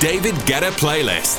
David Guetta playlist.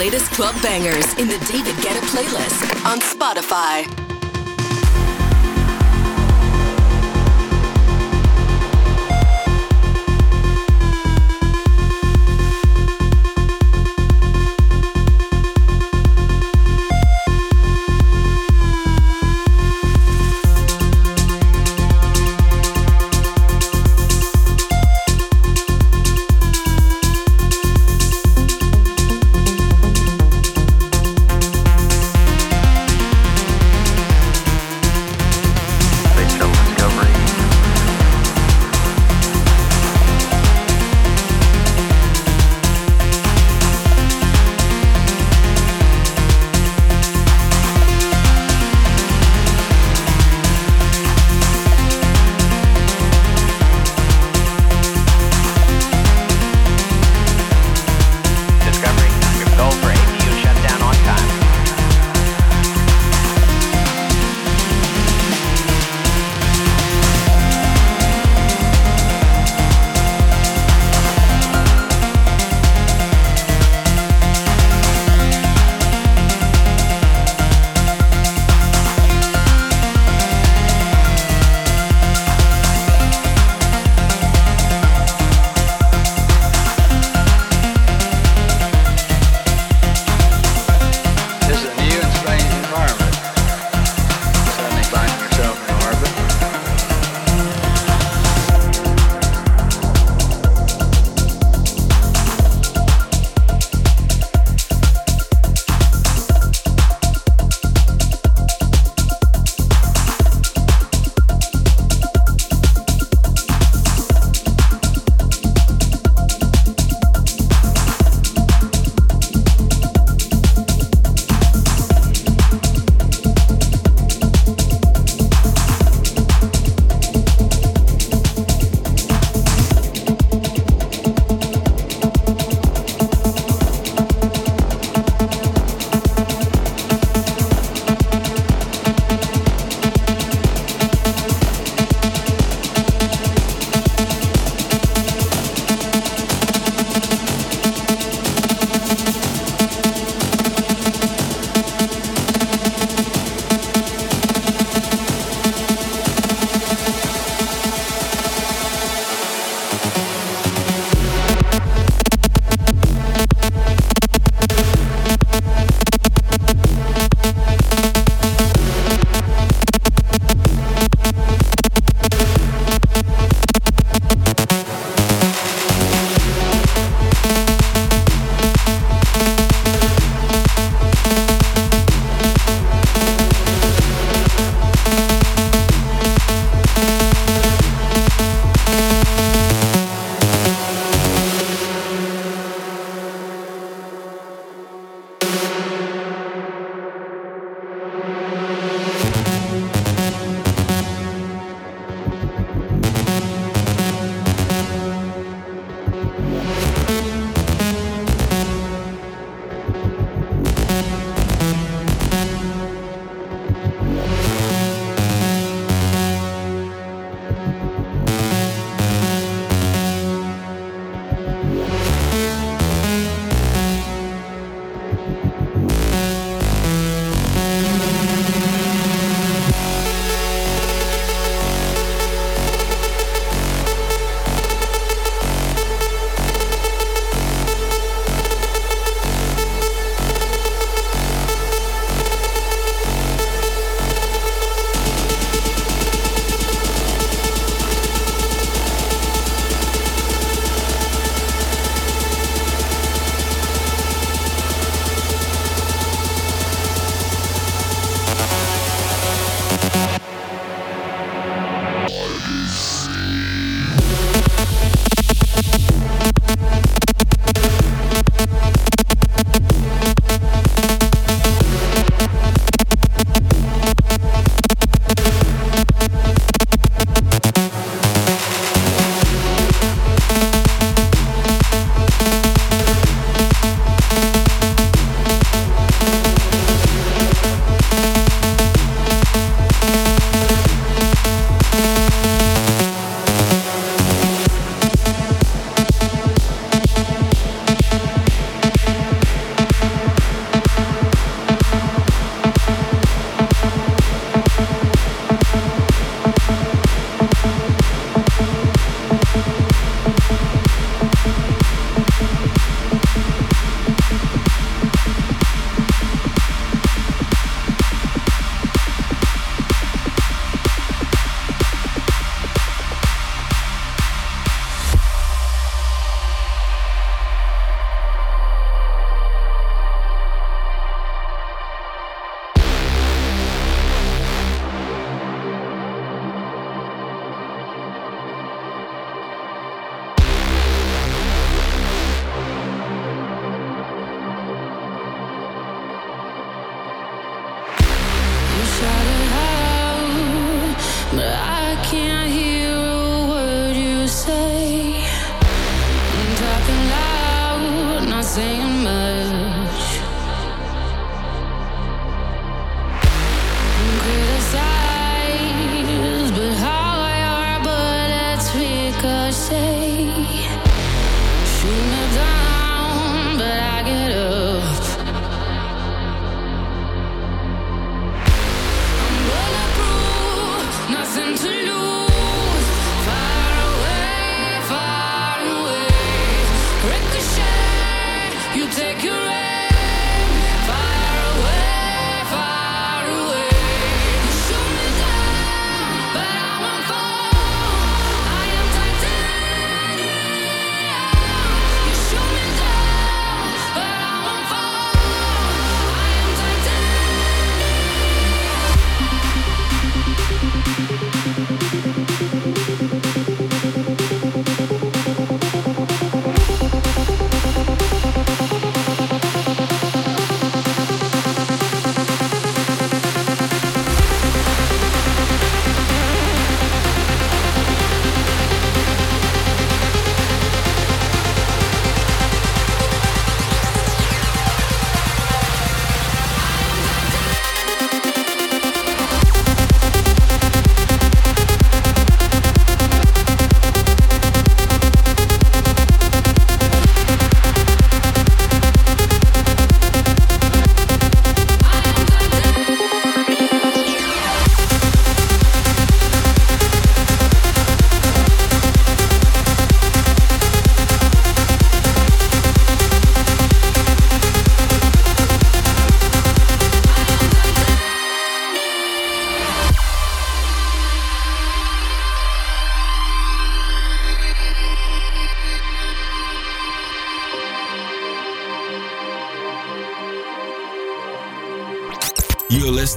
latest club bangers in the David Guetta playlist on Spotify.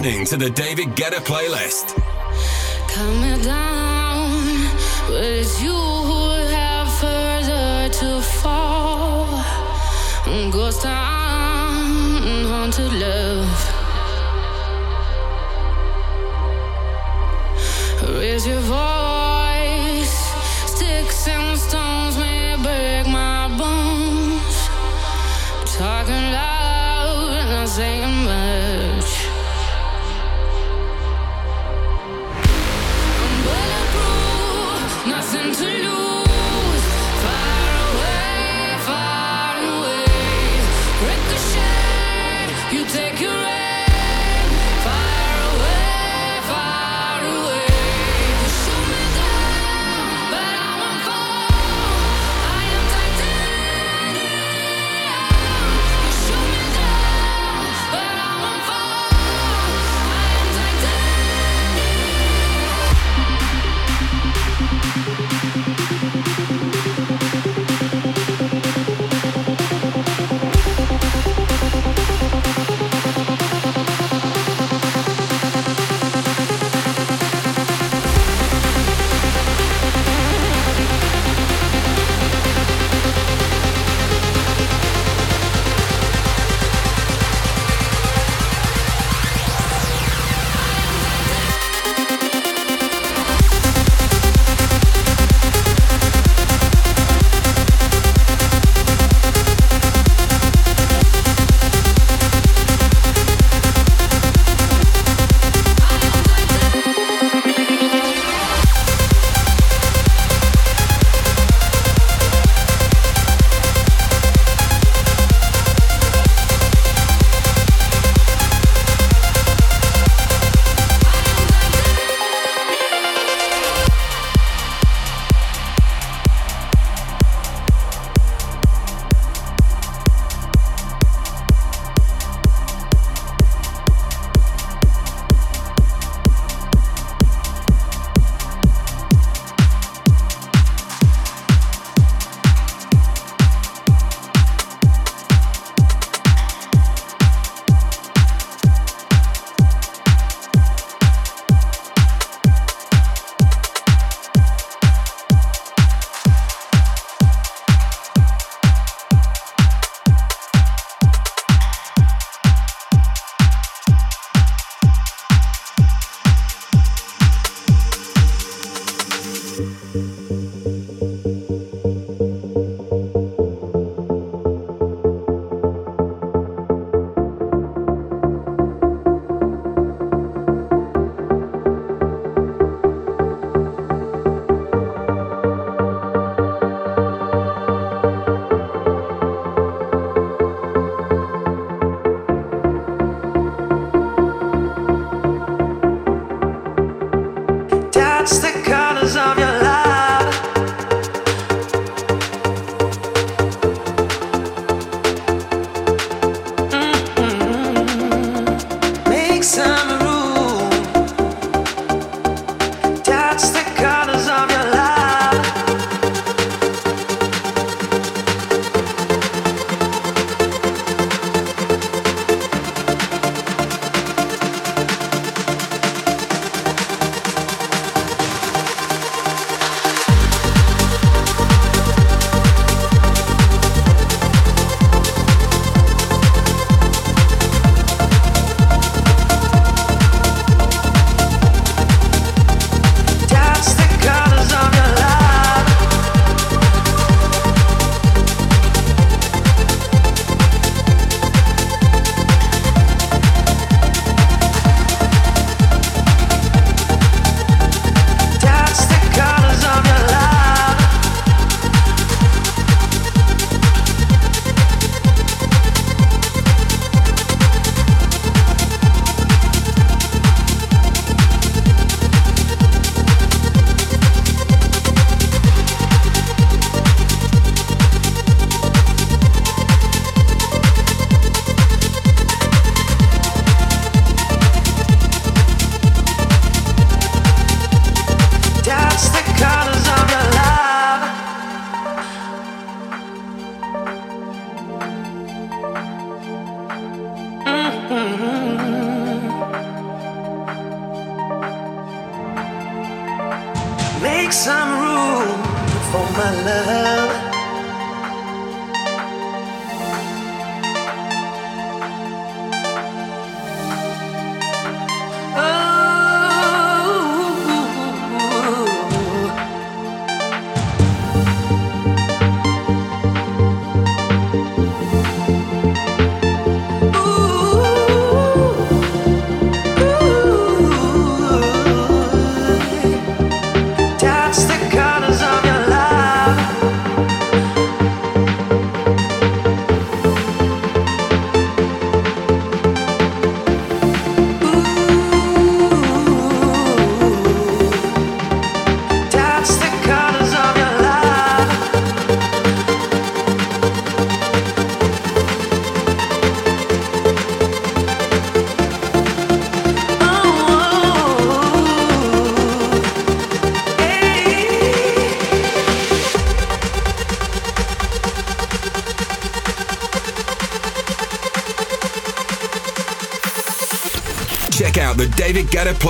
Listening to the David Guetta playlist.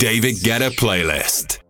David Guetta playlist.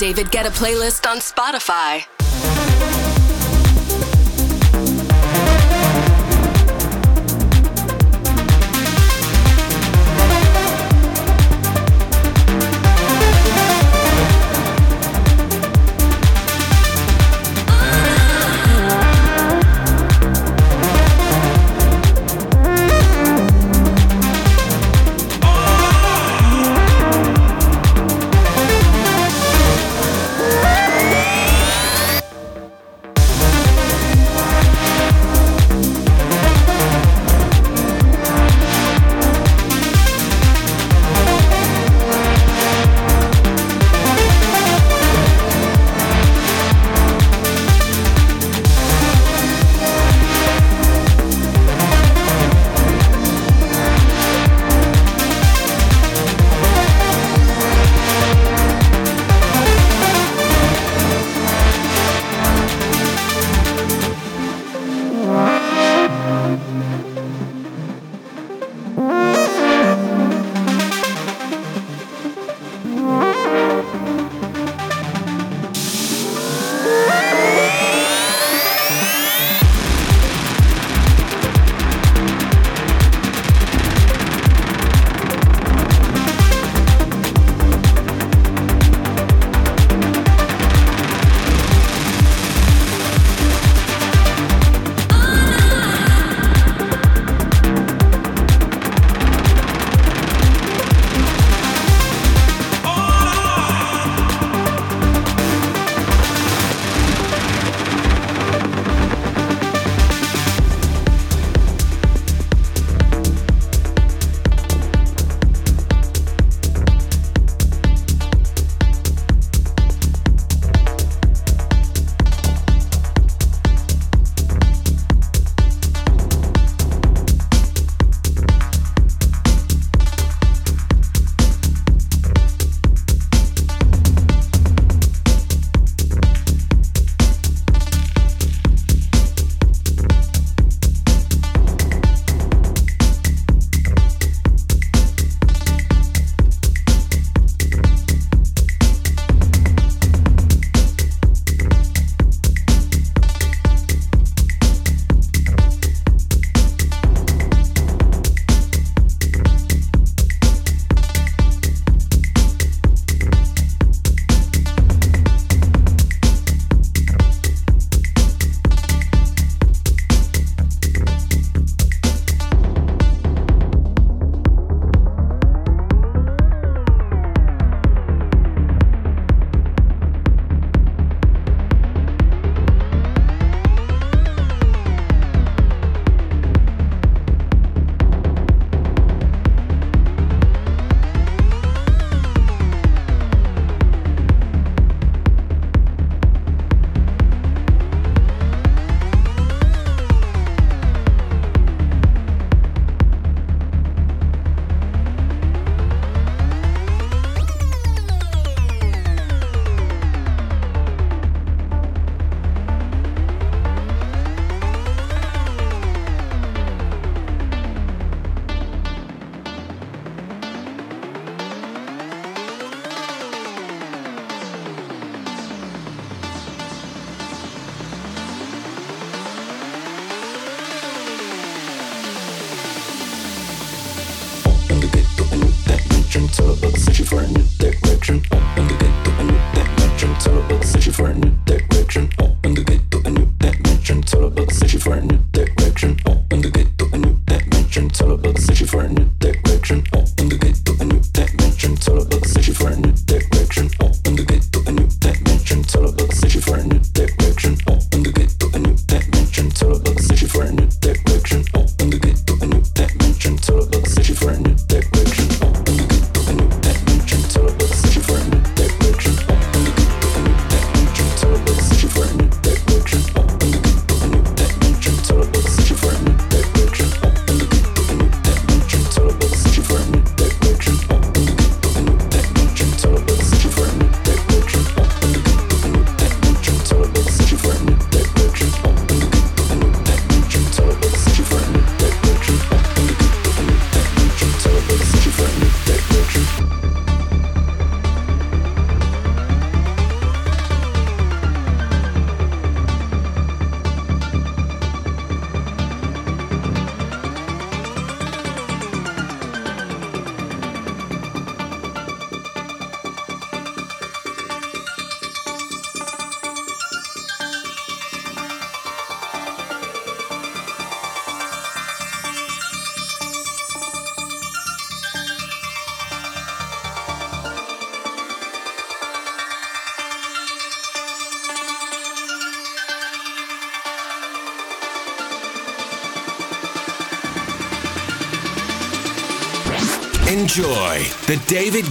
David Guetta playlist on Spotify.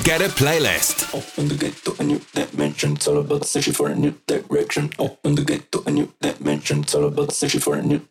Get a playlist. Open the gate to a new dimension. It's all about searching for a new direction. Open the gate to a new dimension. It's all about searching for a new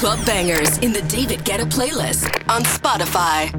club bangers in the David Guetta playlist on Spotify.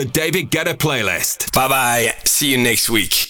The David Guetta playlist. Bye bye. See you next week.